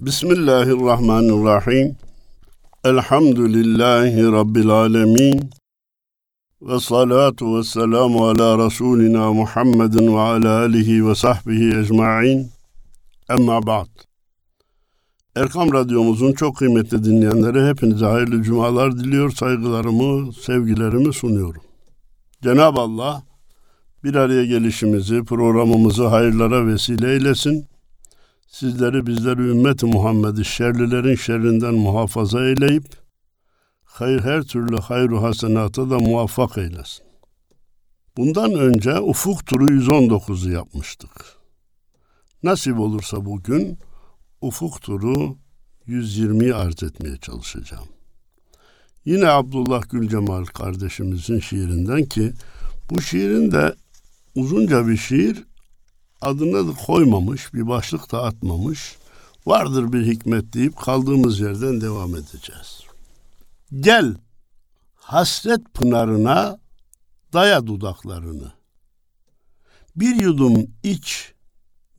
Bismillahirrahmanirrahim. Elhamdülillahi Rabbil alemin. Ve salatu ve selamu ala Resulina Muhammedin ve ala alihi ve sahbihi ecma'in. Emma ba'd. Erkam Radyomuzun çok kıymetli dinleyenlere hepinize hayırlı cumalar diliyor, saygılarımı, sevgilerimi sunuyorum. Cenab-ı Allah bir araya gelişimizi, programımızı hayırlara vesile eylesin. Sizleri bizleri ümmet-i Muhammed'i şerlilerin şerrinden muhafaza eyleyip, hayır her türlü hayru hasenata da muvaffak eylesin. Bundan önce ufuk turu 119'u yapmıştık. Nasip olursa bugün ufuk turu 120'yi arz etmeye çalışacağım. Yine Abdullah Gülcemal kardeşimizin şiirinden ki bu şiirin de uzunca bir şiir adına da koymamış, bir başlık da atmamış. Vardır bir hikmet deyip kaldığımız yerden devam edeceğiz. Gel hasret pınarına daya dudaklarını. Bir yudum iç,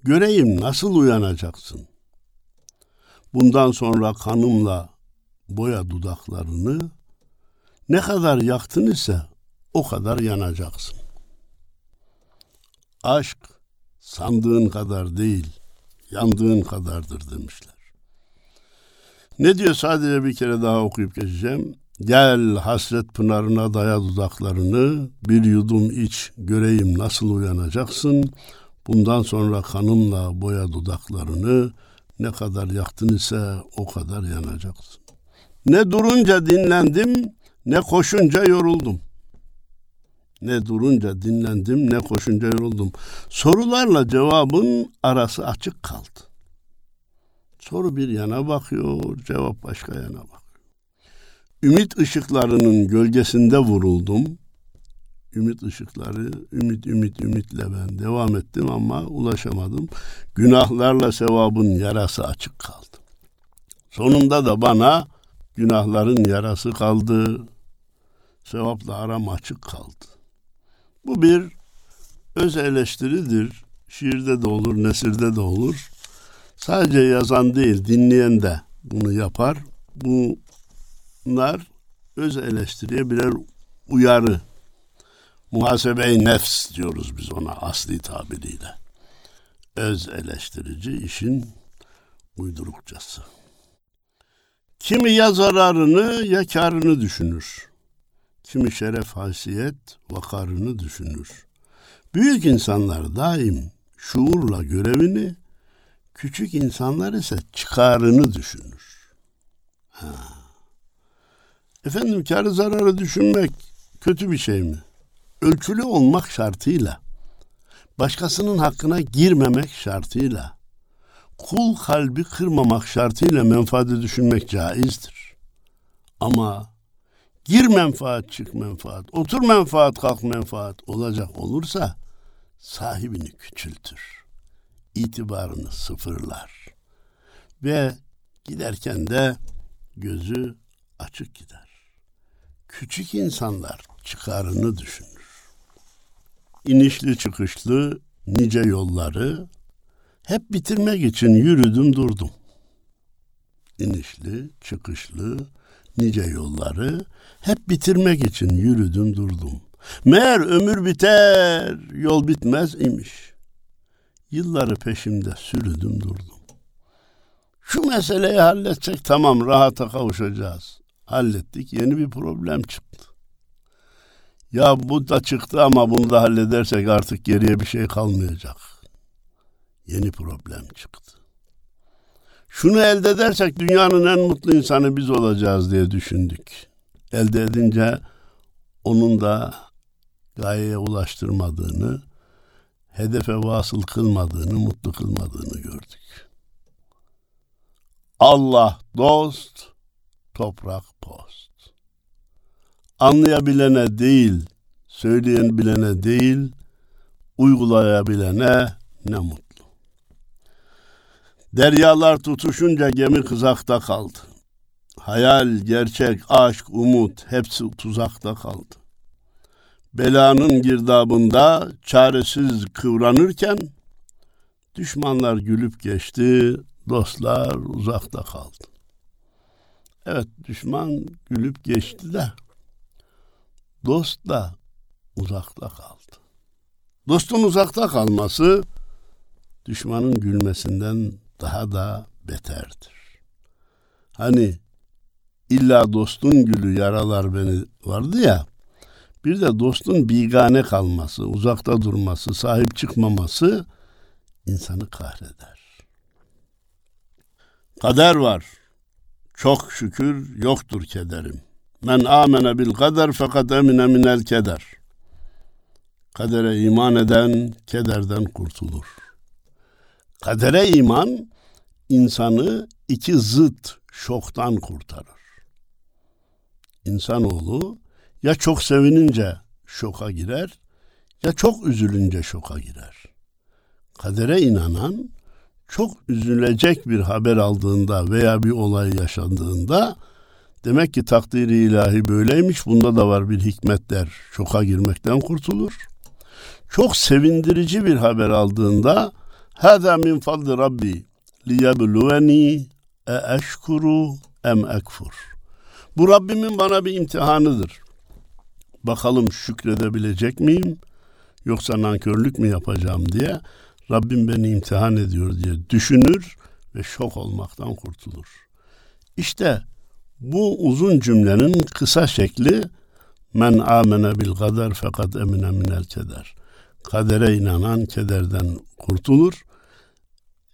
göreyim nasıl uyanacaksın. Bundan sonra kanımla boya dudaklarını, ne kadar yaktın ise o kadar yanacaksın. Aşk sandığın kadar değil, yandığın kadardır demişler. Ne diyor sadece bir kere daha okuyup geçeceğim. Gel hasret pınarına daya dudaklarını, bir yudum iç göreyim nasıl uyanacaksın. Bundan sonra kanımla boya dudaklarını, ne kadar yaktın ise o kadar yanacaksın. Ne durunca dinlendim, ne koşunca yoruldum. Ne durunca dinlendim, ne koşunca yoruldum. Sorularla cevabın arası açık kaldı. Soru bir yana bakıyor, cevap başka yana bakıyor. Ümit ışıklarının gölgesinde vuruldum. Ümit ışıkları, ümit, ümit, ümitle ben devam ettim ama ulaşamadım. Günahlarla sevabın yarası açık kaldı. Sonunda da bana günahların yarası kaldı. Sevapla aram açık kaldı. Bu bir öz eleştiridir. Şiirde de olur, nesirde de olur. Sadece yazan değil, dinleyen de bunu yapar. Bunlar öz eleştiriye birer uyarı. Muhasebe-i nefs diyoruz biz ona asli tabiriyle. Öz eleştirici işin uydurukçası. Kimi ya zararını ya karını düşünür. Kimi şeref, haysiyet, vakarını düşünür. Büyük insanlar daim şuurla görevini, küçük insanlar ise çıkarını düşünür. Ha. Efendim karı zararı düşünmek kötü bir şey mi? Ölçülü olmak şartıyla, başkasının hakkına girmemek şartıyla, kul kalbi kırmamak şartıyla menfaati düşünmek caizdir. Ama gir menfaat çık menfaat, otur menfaat kalk menfaat olacak olursa sahibini küçültür. itibarını sıfırlar. Ve giderken de gözü açık gider. Küçük insanlar çıkarını düşünür. İnişli çıkışlı nice yolları hep bitirmek için yürüdüm durdum. İnişli, çıkışlı, nice yolları hep bitirmek için yürüdüm durdum. Meğer ömür biter, yol bitmez imiş. Yılları peşimde sürüdüm durdum. Şu meseleyi halledecek tamam rahata kavuşacağız. Hallettik yeni bir problem çıktı. Ya bu da çıktı ama bunu da halledersek artık geriye bir şey kalmayacak. Yeni problem çıktı. Şunu elde edersek dünyanın en mutlu insanı biz olacağız diye düşündük. Elde edince onun da gayeye ulaştırmadığını, hedefe vasıl kılmadığını, mutlu kılmadığını gördük. Allah dost, toprak post. Anlayabilene değil, söyleyen bilene değil, uygulayabilene ne mutlu. Deryalar tutuşunca gemi kızakta kaldı. Hayal, gerçek, aşk, umut hepsi tuzakta kaldı. Belanın girdabında çaresiz kıvranırken düşmanlar gülüp geçti, dostlar uzakta kaldı. Evet düşman gülüp geçti de dost da uzakta kaldı. Dostun uzakta kalması düşmanın gülmesinden daha da beterdir. Hani illa dostun gülü yaralar beni vardı ya. Bir de dostun bigane kalması, uzakta durması, sahip çıkmaması insanı kahreder. Kader var. Çok şükür yoktur kederim. Men amene bil kader fakat emine minel keder. Kadere iman eden kederden kurtulur. Kadere iman insanı iki zıt şoktan kurtarır. İnsanoğlu ya çok sevinince şoka girer ya çok üzülünce şoka girer. Kadere inanan çok üzülecek bir haber aldığında veya bir olay yaşandığında demek ki takdiri ilahi böyleymiş bunda da var bir hikmet der. Şoka girmekten kurtulur. Çok sevindirici bir haber aldığında Hâzâ min fadli rabbi liyebluveni e eşkuru em ekfur. Bu Rabbimin bana bir imtihanıdır. Bakalım şükredebilecek miyim yoksa nankörlük mü yapacağım diye Rabbim beni imtihan ediyor diye düşünür ve şok olmaktan kurtulur. İşte bu uzun cümlenin kısa şekli men amene bil kader fakat emine minel keder. Kadere inanan kederden kurtulur.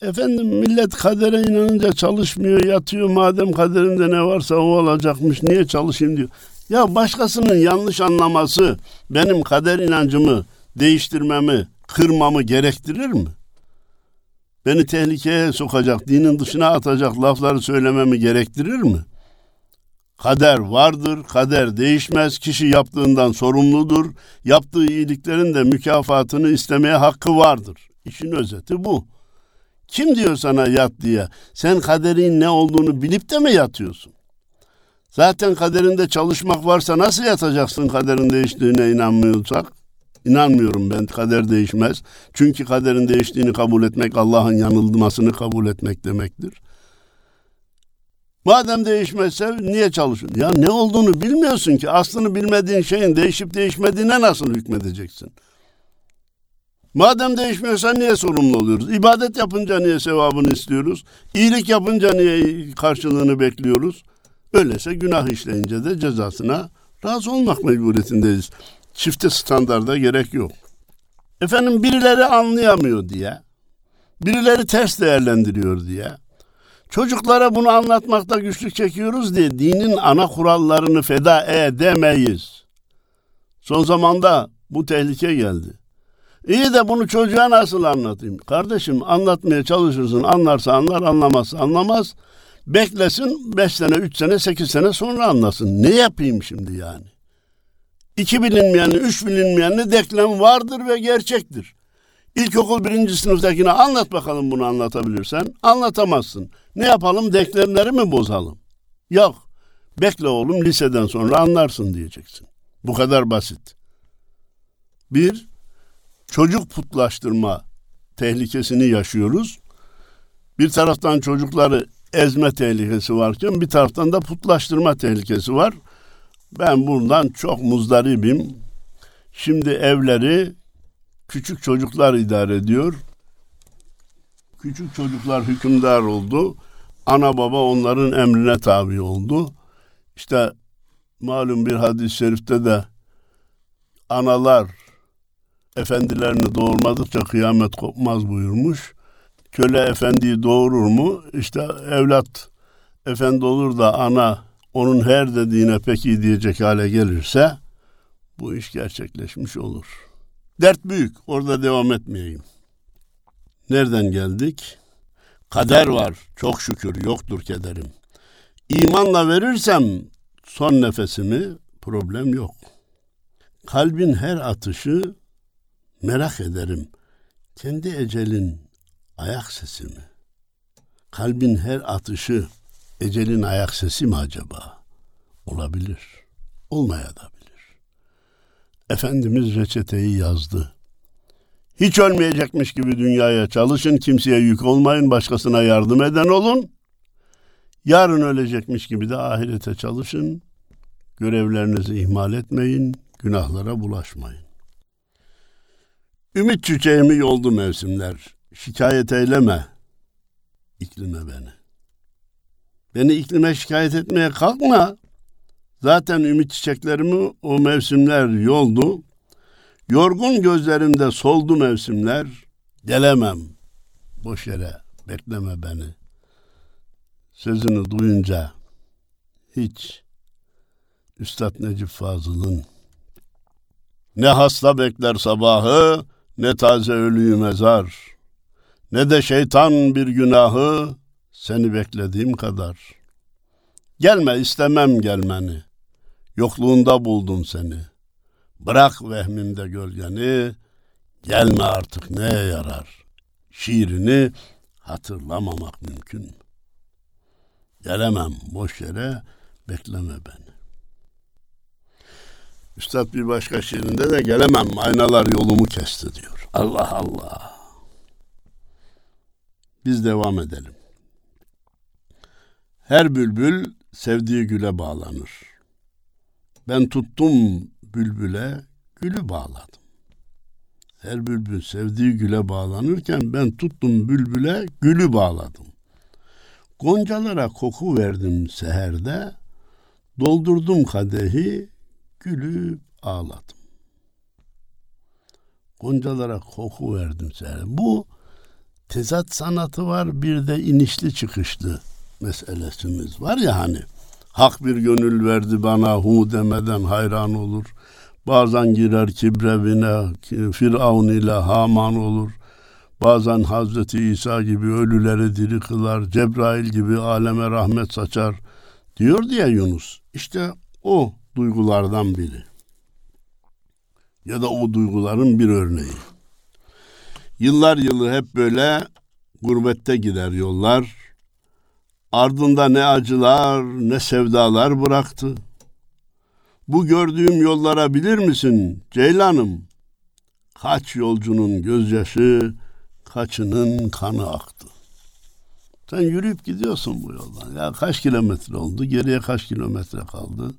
Efendim millet kadere inanınca çalışmıyor, yatıyor. Madem kaderinde ne varsa o olacakmış. Niye çalışayım diyor. Ya başkasının yanlış anlaması benim kader inancımı değiştirmemi, kırmamı gerektirir mi? Beni tehlikeye sokacak, dinin dışına atacak lafları söylememi gerektirir mi? Kader vardır, kader değişmez. Kişi yaptığından sorumludur. Yaptığı iyiliklerin de mükafatını istemeye hakkı vardır. İşin özeti bu. Kim diyor sana yat diye? Sen kaderin ne olduğunu bilip de mi yatıyorsun? Zaten kaderinde çalışmak varsa nasıl yatacaksın kaderin değiştiğine inanmıyorsak? İnanmıyorum ben kader değişmez. Çünkü kaderin değiştiğini kabul etmek Allah'ın yanılmasını kabul etmek demektir. Madem değişmezse niye çalışıyorsun? Ya ne olduğunu bilmiyorsun ki. Aslını bilmediğin şeyin değişip değişmediğine nasıl hükmedeceksin? Madem değişmiyorsa niye sorumlu oluyoruz? İbadet yapınca niye sevabını istiyoruz? İyilik yapınca niye karşılığını bekliyoruz? Öyleyse günah işleyince de cezasına razı olmak mecburiyetindeyiz. Çifte standarda gerek yok. Efendim birileri anlayamıyor diye, birileri ters değerlendiriyor diye, çocuklara bunu anlatmakta güçlük çekiyoruz diye dinin ana kurallarını feda edemeyiz. Son zamanda bu tehlike geldi. İyi de bunu çocuğa nasıl anlatayım? Kardeşim anlatmaya çalışırsın. Anlarsa anlar, anlamazsa anlamaz. Beklesin 5 sene, 3 sene, 8 sene sonra anlasın. Ne yapayım şimdi yani? İki bilinmeyenli, üç bilinmeyenli deklem vardır ve gerçektir. İlkokul birinci sınıftakine anlat bakalım bunu anlatabilirsen. Anlatamazsın. Ne yapalım deklemleri mi bozalım? Yok. Bekle oğlum liseden sonra anlarsın diyeceksin. Bu kadar basit. Bir, çocuk putlaştırma tehlikesini yaşıyoruz. Bir taraftan çocukları ezme tehlikesi varken bir taraftan da putlaştırma tehlikesi var. Ben bundan çok muzdaribim. Şimdi evleri küçük çocuklar idare ediyor. Küçük çocuklar hükümdar oldu. Ana baba onların emrine tabi oldu. İşte malum bir hadis-i şerifte de analar efendilerini doğurmadıkça kıyamet kopmaz buyurmuş. Köle efendiyi doğurur mu? İşte evlat efendi olur da ana onun her dediğine peki diyecek hale gelirse bu iş gerçekleşmiş olur. Dert büyük. Orada devam etmeyeyim. Nereden geldik? Kader var. Çok şükür yoktur kederim. İmanla verirsem son nefesimi problem yok. Kalbin her atışı merak ederim. Kendi ecelin ayak sesi mi? Kalbin her atışı ecelin ayak sesi mi acaba? Olabilir. Olmaya da bilir. Efendimiz reçeteyi yazdı. Hiç ölmeyecekmiş gibi dünyaya çalışın, kimseye yük olmayın, başkasına yardım eden olun. Yarın ölecekmiş gibi de ahirete çalışın. Görevlerinizi ihmal etmeyin, günahlara bulaşmayın. Ümit çiçeğimi yoldu mevsimler. Şikayet eyleme iklime beni. Beni iklime şikayet etmeye kalkma. Zaten ümit çiçeklerimi o mevsimler yoldu. Yorgun gözlerimde soldu mevsimler. Gelemem. Boş yere bekleme beni. Sözünü duyunca hiç Üstad Necip Fazıl'ın ne hasta bekler sabahı ne taze ölüyü mezar ne de şeytan bir günahı seni beklediğim kadar. Gelme istemem gelmeni. Yokluğunda buldum seni. Bırak vehmimde gölgeni. Gelme artık neye yarar? Şiirini hatırlamamak mümkün. Gelemem boş yere bekleme beni. Üstad bir başka şiirinde de gelemem aynalar yolumu kesti diyor. Allah Allah. Biz devam edelim. Her bülbül sevdiği güle bağlanır. Ben tuttum bülbüle, gülü bağladım. Her bülbül sevdiği güle bağlanırken ben tuttum bülbüle, gülü bağladım. Goncalara koku verdim seherde, doldurdum kadehi, gülü ağladım. Goncalara koku verdim seherde. Bu tezat sanatı var, bir de inişli çıkışlı meselesimiz var ya hani. Hak bir gönül verdi bana hu demeden hayran olur. Bazen girer kibrevine, Firavun ile Haman olur. Bazen Hazreti İsa gibi ölüleri diri kılar, Cebrail gibi aleme rahmet saçar. Diyor diye Yunus. İşte o duygulardan biri. Ya da o duyguların bir örneği. Yıllar yılı hep böyle gurbette gider yollar. Ardında ne acılar ne sevdalar bıraktı. Bu gördüğüm yollara bilir misin Ceylanım? Kaç yolcunun gözyaşı, kaçının kanı aktı. Sen yürüyüp gidiyorsun bu yoldan. Ya kaç kilometre oldu? Geriye kaç kilometre kaldı?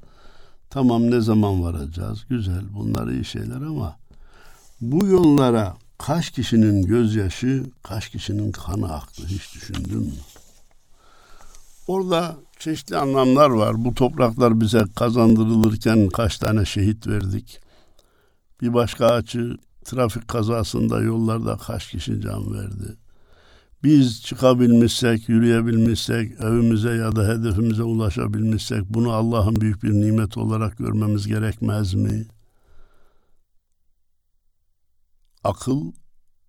Tamam ne zaman varacağız? Güzel bunlar iyi şeyler ama bu yollara kaç kişinin gözyaşı, kaç kişinin kanı aktı hiç düşündün mü? Orada çeşitli anlamlar var. Bu topraklar bize kazandırılırken kaç tane şehit verdik. Bir başka açı trafik kazasında yollarda kaç kişi can verdi. Biz çıkabilmişsek, yürüyebilmişsek, evimize ya da hedefimize ulaşabilmişsek bunu Allah'ın büyük bir nimet olarak görmemiz gerekmez mi? Akıl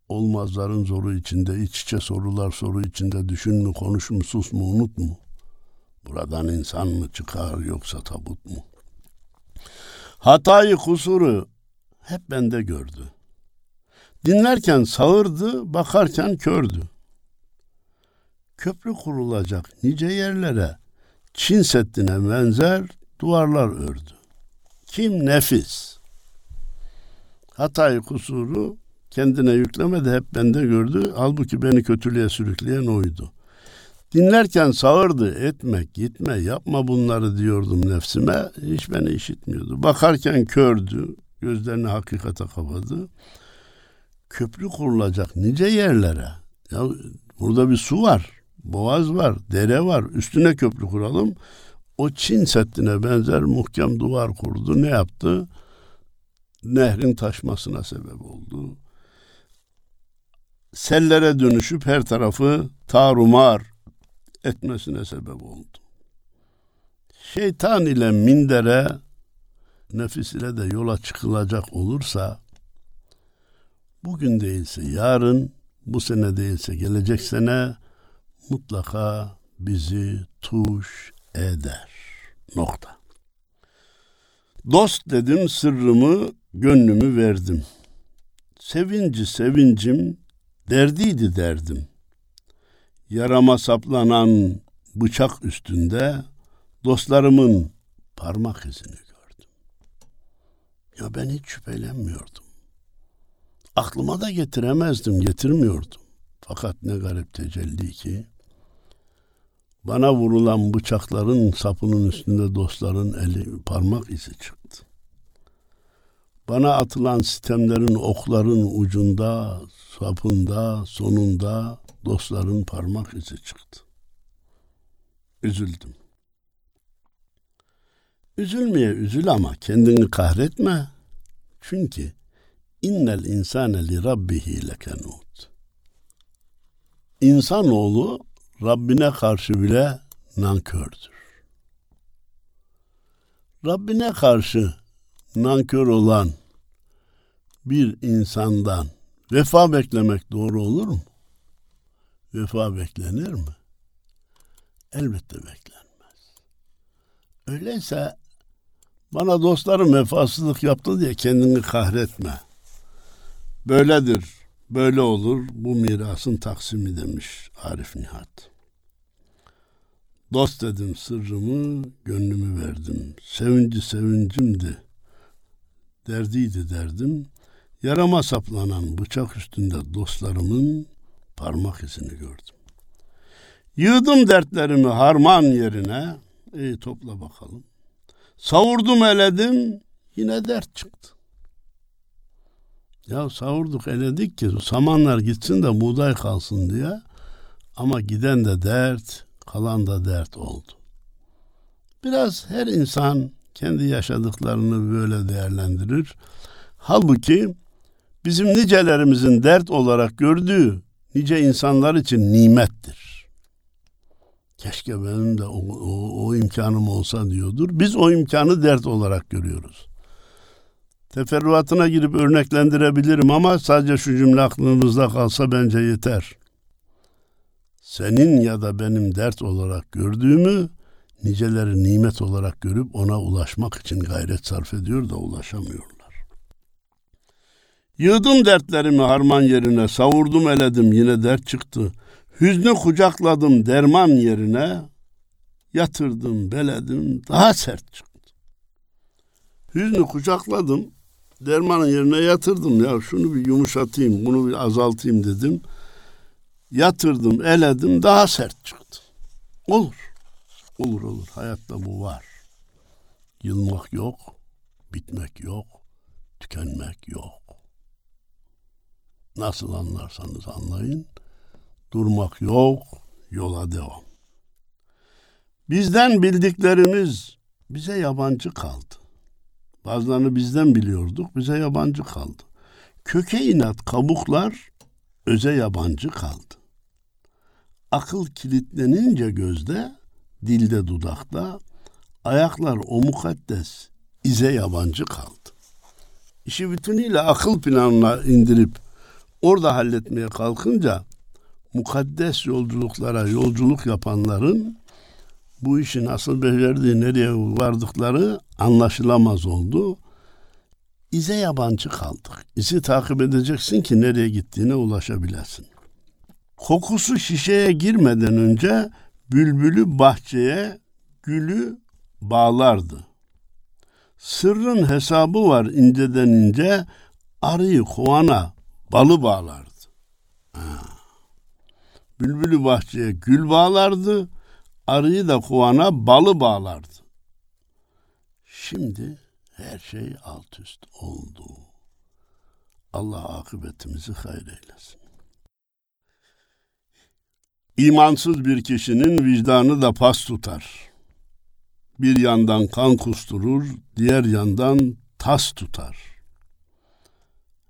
olmazların zoru içinde, iç içe sorular soru içinde düşün mü, konuş mu, sus mu, unut mu? Buradan insan mı çıkar yoksa tabut mu? Hatayı kusuru hep bende gördü. Dinlerken sağırdı, bakarken kördü. Köprü kurulacak nice yerlere Çin Seddi'ne benzer duvarlar ördü. Kim nefis? Hatayı kusuru kendine yüklemedi hep bende gördü. Halbuki beni kötülüğe sürükleyen oydu. Dinlerken sağırdı, etme, gitme, yapma bunları diyordum nefsime. Hiç beni işitmiyordu. Bakarken kördü, gözlerini hakikate kapadı. Köprü kurulacak nice yerlere. Ya burada bir su var, boğaz var, dere var. Üstüne köprü kuralım. O Çin Seddi'ne benzer muhkem duvar kurdu. Ne yaptı? Nehrin taşmasına sebep oldu. Sellere dönüşüp her tarafı tarumar, etmesine sebep oldu. Şeytan ile mindere nefis ile de yola çıkılacak olursa bugün değilse yarın, bu sene değilse gelecek sene mutlaka bizi tuş eder. Nokta. Dost dedim sırrımı, gönlümü verdim. Sevinci sevincim, derdiydi derdim yarama saplanan bıçak üstünde dostlarımın parmak izini gördüm. Ya ben hiç şüphelenmiyordum. Aklıma da getiremezdim, getirmiyordum. Fakat ne garip tecelli ki bana vurulan bıçakların sapının üstünde dostların eli parmak izi çıktı. Bana atılan sistemlerin okların ucunda, sapında, sonunda dostların parmak izi çıktı. Üzüldüm. Üzülmeye üzül ama kendini kahretme. Çünkü innel insane li rabbihi lekenut. İnsanoğlu Rabbine karşı bile nankördür. Rabbine karşı nankör olan bir insandan vefa beklemek doğru olur mu? Vefa beklenir mi? Elbette beklenmez. Öyleyse bana dostlarım vefasızlık yaptı diye kendini kahretme. Böyledir, böyle olur bu mirasın taksimi demiş Arif Nihat. Dost dedim sırrımı, gönlümü verdim. Sevinci sevincimdi, derdiydi derdim. Yarama saplanan bıçak üstünde dostlarımın parmak izini gördüm. Yığdım dertlerimi harman yerine, iyi topla bakalım. Savurdum eledim, yine dert çıktı. Ya savurduk eledik ki samanlar gitsin de buğday kalsın diye. Ama giden de dert, kalan da dert oldu. Biraz her insan kendi yaşadıklarını böyle değerlendirir. Halbuki bizim nicelerimizin dert olarak gördüğü nice insanlar için nimettir. Keşke benim de o, o, o imkanım olsa diyordur. Biz o imkanı dert olarak görüyoruz. Teferruatına girip örneklendirebilirim ama sadece şu cümle aklınızda kalsa bence yeter. Senin ya da benim dert olarak gördüğümü niceleri nimet olarak görüp ona ulaşmak için gayret sarf ediyor da ulaşamıyorlar. Yığdım dertlerimi harman yerine, savurdum eledim yine dert çıktı. Hüznü kucakladım derman yerine, yatırdım beledim daha sert çıktı. Hüznü kucakladım, dermanın yerine yatırdım ya şunu bir yumuşatayım, bunu bir azaltayım dedim. Yatırdım, eledim daha sert çıktı. Olur. Olur olur. Hayatta bu var. Yılmak yok, bitmek yok, tükenmek yok. Nasıl anlarsanız anlayın. Durmak yok, yola devam. Bizden bildiklerimiz bize yabancı kaldı. Bazılarını bizden biliyorduk, bize yabancı kaldı. Köke inat kabuklar öze yabancı kaldı. Akıl kilitlenince gözde, dilde dudakta, ayaklar o mukaddes ize yabancı kaldı. İşi bütünüyle akıl planına indirip orada halletmeye kalkınca mukaddes yolculuklara yolculuk yapanların bu işi nasıl becerdiği, nereye vardıkları anlaşılamaz oldu. İze yabancı kaldık. İzi takip edeceksin ki nereye gittiğine ulaşabilesin. Kokusu şişeye girmeden önce bülbülü bahçeye, gülü bağlardı. Sırrın hesabı var inceden ince, arıyı kovana balı bağlardı. Ha. Bülbülü bahçeye gül bağlardı, arıyı da kovana balı bağlardı. Şimdi her şey alt üst oldu. Allah akıbetimizi hayır eylesin. İmansız bir kişinin vicdanı da pas tutar. Bir yandan kan kusturur, diğer yandan tas tutar.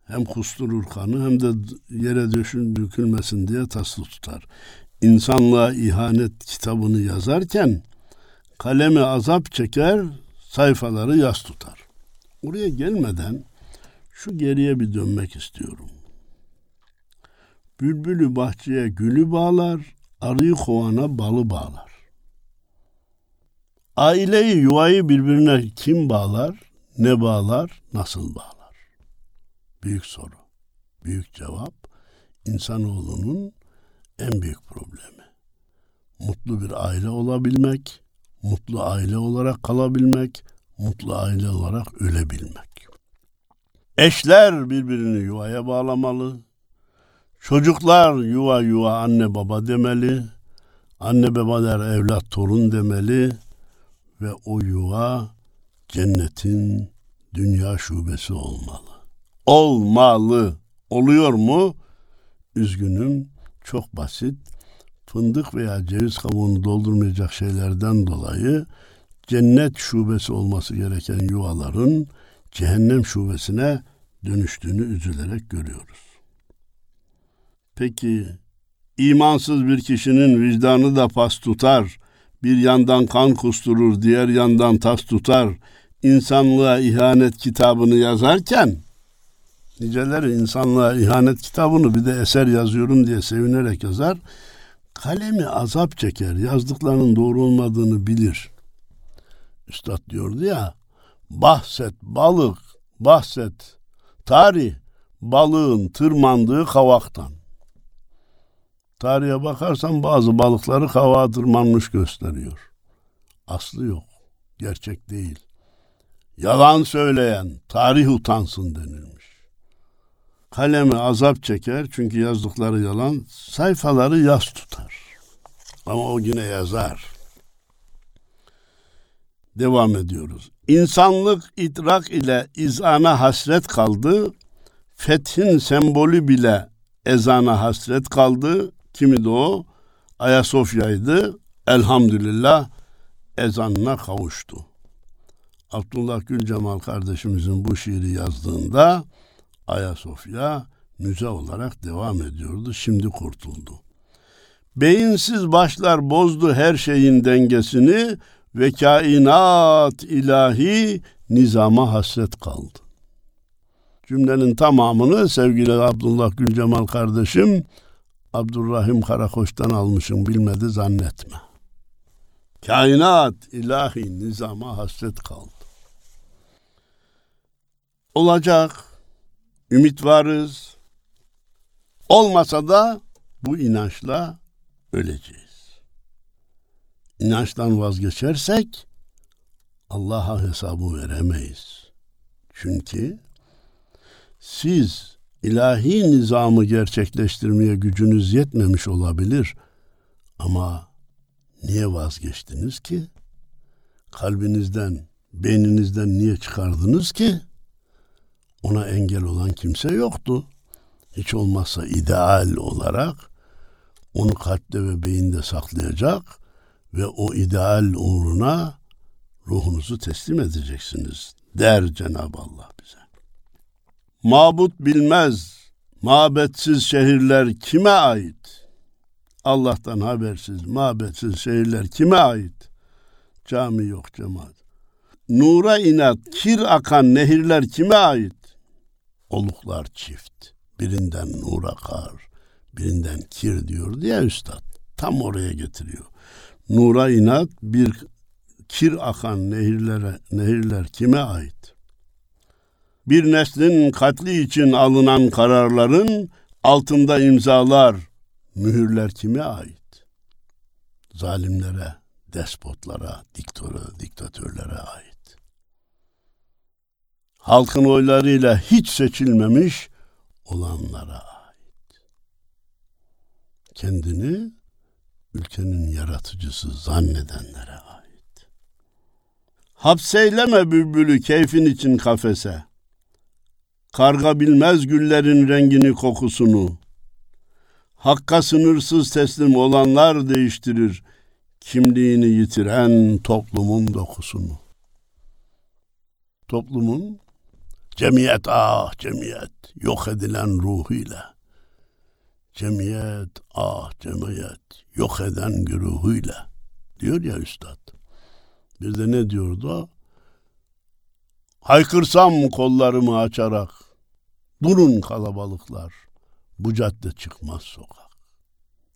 Hem kusturur kanı hem de yere düşün dökülmesin diye taslı tutar. İnsanlığa ihanet kitabını yazarken kalemi azap çeker, sayfaları yas tutar. Oraya gelmeden şu geriye bir dönmek istiyorum. Bülbülü bahçeye gülü bağlar, arıyı kovana balı bağlar. Aileyi, yuvayı birbirine kim bağlar, ne bağlar, nasıl bağlar? Büyük soru, büyük cevap. İnsanoğlunun en büyük problemi. Mutlu bir aile olabilmek, mutlu aile olarak kalabilmek, mutlu aile olarak ölebilmek. Eşler birbirini yuvaya bağlamalı. Çocuklar yuva yuva anne baba demeli. Anne baba der evlat torun demeli. Ve o yuva cennetin dünya şubesi olmalı. Olmalı. Oluyor mu? Üzgünüm. Çok basit. Fındık veya ceviz kabuğunu doldurmayacak şeylerden dolayı cennet şubesi olması gereken yuvaların cehennem şubesine dönüştüğünü üzülerek görüyoruz. Peki imansız bir kişinin vicdanı da pas tutar, bir yandan kan kusturur, diğer yandan tas tutar, insanlığa ihanet kitabını yazarken niceleri insanlığa ihanet kitabını bir de eser yazıyorum diye sevinerek yazar. Kalemi azap çeker, yazdıklarının doğru olmadığını bilir. Üstad diyordu ya, bahset balık, bahset tarih, balığın tırmandığı kavaktan. Tarihe bakarsan bazı balıkları kavağa tırmanmış gösteriyor. Aslı yok, gerçek değil. Yalan söyleyen tarih utansın denilmiş. Kalemi azap çeker çünkü yazdıkları yalan sayfaları yaz tutar. Ama o yine yazar. Devam ediyoruz. İnsanlık idrak ile izana hasret kaldı. Fethin sembolü bile ezana hasret kaldı. Kimi de o? Ayasofya'ydı. Elhamdülillah ezanına kavuştu. Abdullah Gülcemal kardeşimizin bu şiiri yazdığında Ayasofya müze olarak devam ediyordu. Şimdi kurtuldu. Beyinsiz başlar bozdu her şeyin dengesini ve kainat ilahi nizama hasret kaldı. Cümlenin tamamını sevgili Abdullah Gülcemal kardeşim Abdurrahim Karakoç'tan almışım bilmedi zannetme. Kainat ilahi nizama hasret kaldı. Olacak, ümit varız. Olmasa da bu inançla öleceğiz. İnançtan vazgeçersek Allah'a hesabı veremeyiz. Çünkü siz ilahi nizamı gerçekleştirmeye gücünüz yetmemiş olabilir ama niye vazgeçtiniz ki? Kalbinizden, beyninizden niye çıkardınız ki? Ona engel olan kimse yoktu. Hiç olmazsa ideal olarak onu kalpte ve beyinde saklayacak ve o ideal uğruna ruhunuzu teslim edeceksiniz der Cenab-ı Allah bize. Mabut bilmez, mabetsiz şehirler kime ait? Allah'tan habersiz, mabetsiz şehirler kime ait? Cami yok cemaat. Nura inat, kir akan nehirler kime ait? Oluklar çift. Birinden nur akar, birinden kir diyor diye üstad. Tam oraya getiriyor. Nura inat bir kir akan nehirlere, nehirler kime ait? Bir neslin katli için alınan kararların altında imzalar, mühürler kime ait? Zalimlere, despotlara, diktora, diktatörlere ait. Halkın oylarıyla hiç seçilmemiş olanlara ait. Kendini ülkenin yaratıcısı zannedenlere ait. Hapseyleme bülbülü keyfin için kafese. Karga bilmez güllerin rengini kokusunu. Hakka sınırsız teslim olanlar değiştirir kimliğini yitiren toplumun dokusunu. Toplumun cemiyet ah cemiyet yok edilen ruhuyla cemiyet, ah cemiyet, yok eden güruhuyla diyor ya üstad. Bir de ne diyordu? Haykırsam kollarımı açarak, durun kalabalıklar, bu cadde çıkmaz sokak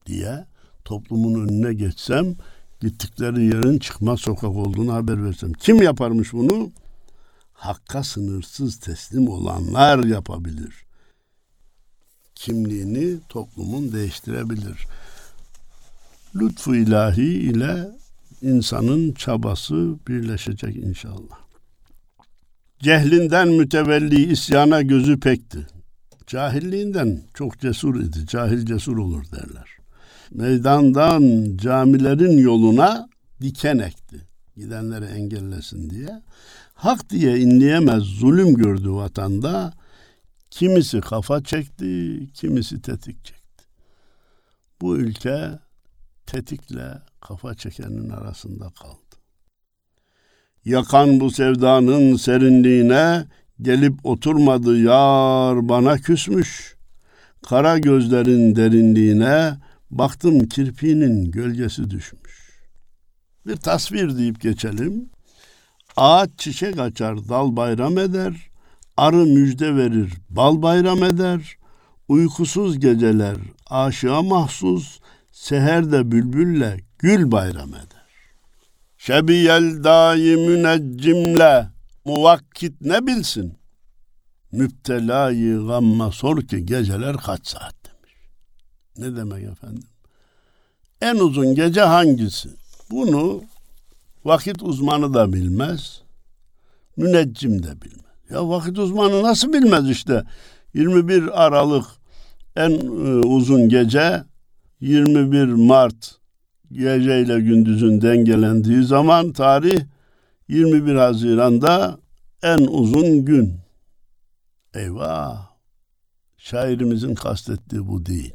diye toplumun önüne geçsem, gittikleri yerin çıkmaz sokak olduğunu haber versem. Kim yaparmış bunu? Hakka sınırsız teslim olanlar yapabilir.'' kimliğini toplumun değiştirebilir. Lütfu ilahi ile insanın çabası birleşecek inşallah. Cehlinden mütevelli isyana gözü pekti. Cahilliğinden çok cesur idi. Cahil cesur olur derler. Meydandan camilerin yoluna diken ekti. Gidenleri engellesin diye. Hak diye inleyemez zulüm gördü vatanda. Kimisi kafa çekti, kimisi tetik çekti. Bu ülke tetikle kafa çekenin arasında kaldı. Yakan bu sevdanın serinliğine gelip oturmadı yar bana küsmüş. Kara gözlerin derinliğine baktım kirpiğinin gölgesi düşmüş. Bir tasvir deyip geçelim. Ağaç çiçek açar, dal bayram eder. Arı müjde verir, bal bayram eder. Uykusuz geceler aşığa mahsus, seherde bülbülle gül bayram eder. Şebiyel dayi müneccimle muvakkit ne bilsin? Müptelayı gamma sor ki geceler kaç saat demiş. Ne demek efendim? En uzun gece hangisi? Bunu vakit uzmanı da bilmez, müneccim de bilmez. Ya vakit uzmanı nasıl bilmez işte? 21 Aralık en e, uzun gece 21 Mart geceyle gündüzün dengelendiği zaman tarih 21 Haziran'da en uzun gün. Eyvah! Şairimizin kastettiği bu değil.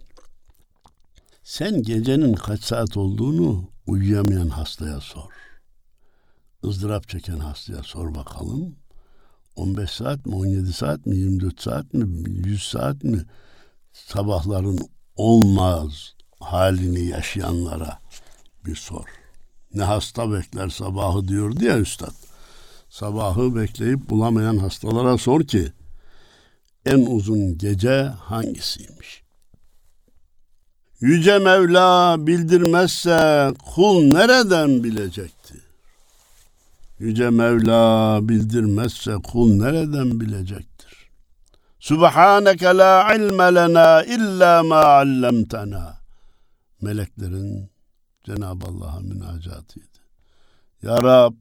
Sen gecenin kaç saat olduğunu uyuyamayan hastaya sor. Izdırap çeken hastaya sor bakalım. 15 saat mi, 17 saat mi, 24 saat mi, 100 saat mi? Sabahların olmaz halini yaşayanlara bir sor. Ne hasta bekler sabahı diyordu ya üstad. Sabahı bekleyip bulamayan hastalara sor ki en uzun gece hangisiymiş? Yüce Mevla bildirmezse kul nereden bilecekti? Yüce Mevla bildirmezse kul nereden bilecektir? Subhaneke la ilme lena illa ma allamtana. Meleklerin Cenab-ı Allah'a münacatıydı. Ya Rab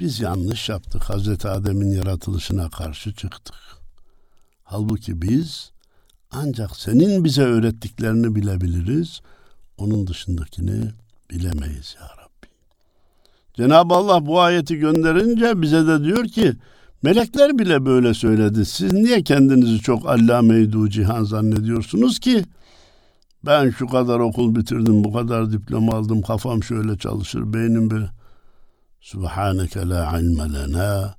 biz yanlış yaptık. Hazreti Adem'in yaratılışına karşı çıktık. Halbuki biz ancak senin bize öğrettiklerini bilebiliriz. Onun dışındakini bilemeyiz ya Rabbi. Cenab-ı Allah bu ayeti gönderince bize de diyor ki melekler bile böyle söyledi. Siz niye kendinizi çok allame cihan zannediyorsunuz ki? Ben şu kadar okul bitirdim, bu kadar diploma aldım, kafam şöyle çalışır, beynim bir Subhaneke la ilme lena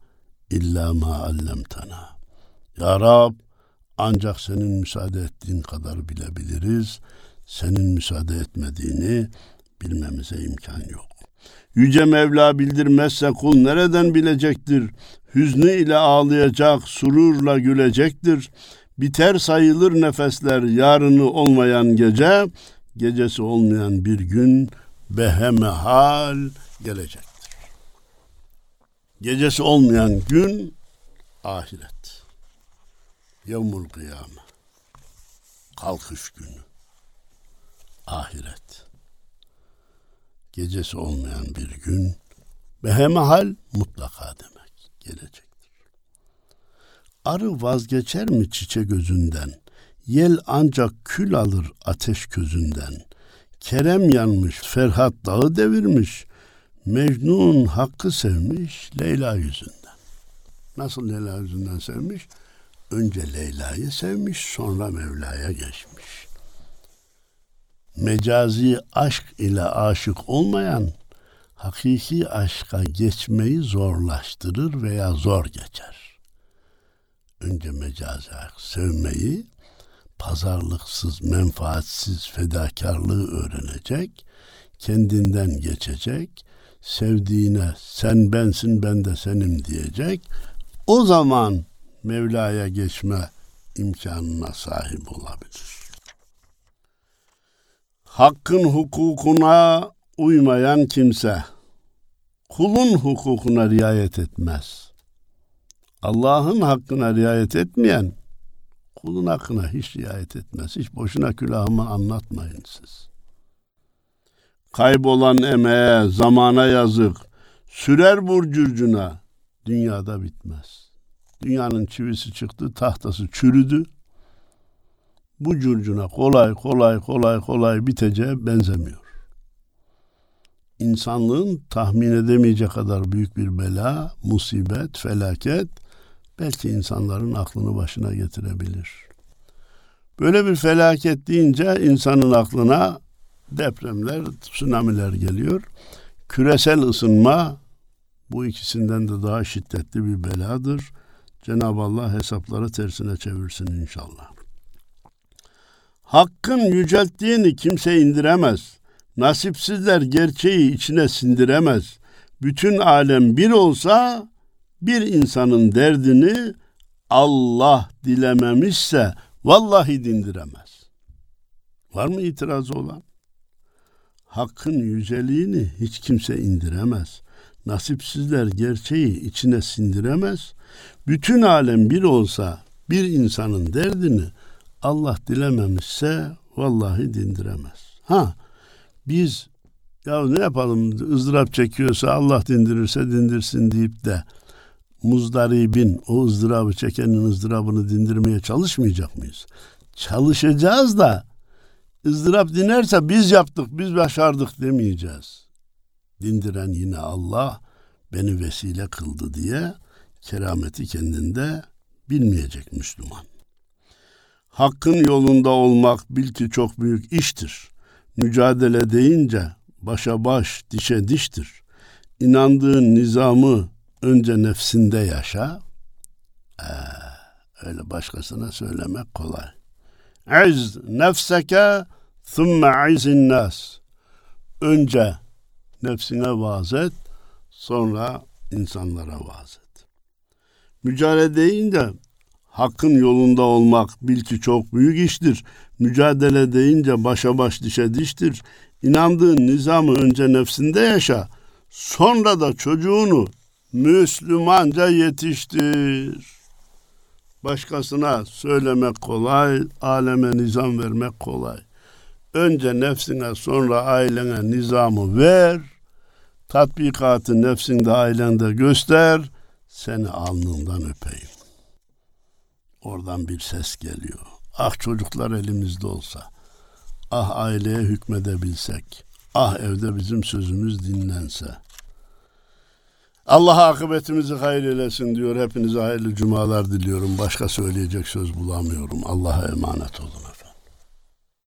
illa ma allamtana. Ya Rab, ancak senin müsaade ettiğin kadar bilebiliriz. Senin müsaade etmediğini bilmemize imkan yok. Yüce Mevla bildirmezse kul nereden bilecektir? Hüznü ile ağlayacak, sururla gülecektir. Biter sayılır nefesler yarını olmayan gece, gecesi olmayan bir gün beheme hal gelecektir. Gecesi olmayan gün ahiret. Yevmul kıyame. Kalkış günü. Ahiret. Gecesi olmayan bir gün beheme hal mutlaka demek gelecek. Arı vazgeçer mi çiçek gözünden? Yel ancak kül alır ateş közünden. Kerem yanmış, Ferhat dağı devirmiş. Mecnun hakkı sevmiş Leyla yüzünden. Nasıl Leyla yüzünden sevmiş? Önce Leyla'yı sevmiş, sonra Mevla'ya geçmiş. Mecazi aşk ile aşık olmayan hakiki aşka geçmeyi zorlaştırır veya zor geçer önce mecazi sevmeyi, pazarlıksız, menfaatsiz fedakarlığı öğrenecek, kendinden geçecek, sevdiğine sen bensin ben de senim diyecek. O zaman Mevla'ya geçme imkanına sahip olabilir. Hakkın hukukuna uymayan kimse kulun hukukuna riayet etmez. Allah'ın hakkına riayet etmeyen kulun hakkına hiç riayet etmez. Hiç boşuna külahımı anlatmayın siz. Kaybolan emeğe, zamana yazık. Sürer burcurcuna. dünyada bitmez. Dünyanın çivisi çıktı, tahtası çürüdü. Bu curcuna kolay kolay kolay kolay biteceğe benzemiyor. İnsanlığın tahmin edemeyecek kadar büyük bir bela, musibet, felaket belki insanların aklını başına getirebilir. Böyle bir felaket deyince insanın aklına depremler, tsunamiler geliyor. Küresel ısınma bu ikisinden de daha şiddetli bir beladır. Cenab-ı Allah hesapları tersine çevirsin inşallah. Hakkın yücelttiğini kimse indiremez. Nasipsizler gerçeği içine sindiremez. Bütün alem bir olsa bir insanın derdini Allah dilememişse vallahi dindiremez. Var mı itirazı olan? Hakkın yüceliğini hiç kimse indiremez. Nasipsizler gerçeği içine sindiremez. Bütün alem bir olsa bir insanın derdini Allah dilememişse vallahi dindiremez. Ha biz ya ne yapalım ızdırap çekiyorsa Allah dindirirse dindirsin deyip de muzdaribin o ızdırabı çekenin ızdırabını dindirmeye çalışmayacak mıyız? Çalışacağız da ızdırap dinerse biz yaptık, biz başardık demeyeceğiz. Dindiren yine Allah beni vesile kıldı diye kerameti kendinde bilmeyecek Müslüman. Hakkın yolunda olmak bil ki çok büyük iştir. Mücadele deyince başa baş, dişe diştir. İnandığın nizamı önce nefsinde yaşa. Ee, öyle başkasına söylemek kolay. İz nefseke thumme izin nas. Önce nefsine vaaz et, sonra insanlara vaaz et. Mücadele deyince hakkın yolunda olmak bil ki çok büyük iştir. Mücadele deyince başa baş dişe diştir. İnandığın nizamı önce nefsinde yaşa. Sonra da çocuğunu Müslümanca yetiştir. Başkasına söylemek kolay, aleme nizam vermek kolay. Önce nefsine sonra ailene nizamı ver. Tatbikatı nefsinde ailende göster. Seni alnından öpeyim. Oradan bir ses geliyor. Ah çocuklar elimizde olsa. Ah aileye hükmedebilsek. Ah evde bizim sözümüz dinlense. Allah akıbetimizi hayır eylesin diyor. Hepinize hayırlı cumalar diliyorum. Başka söyleyecek söz bulamıyorum. Allah'a emanet olun.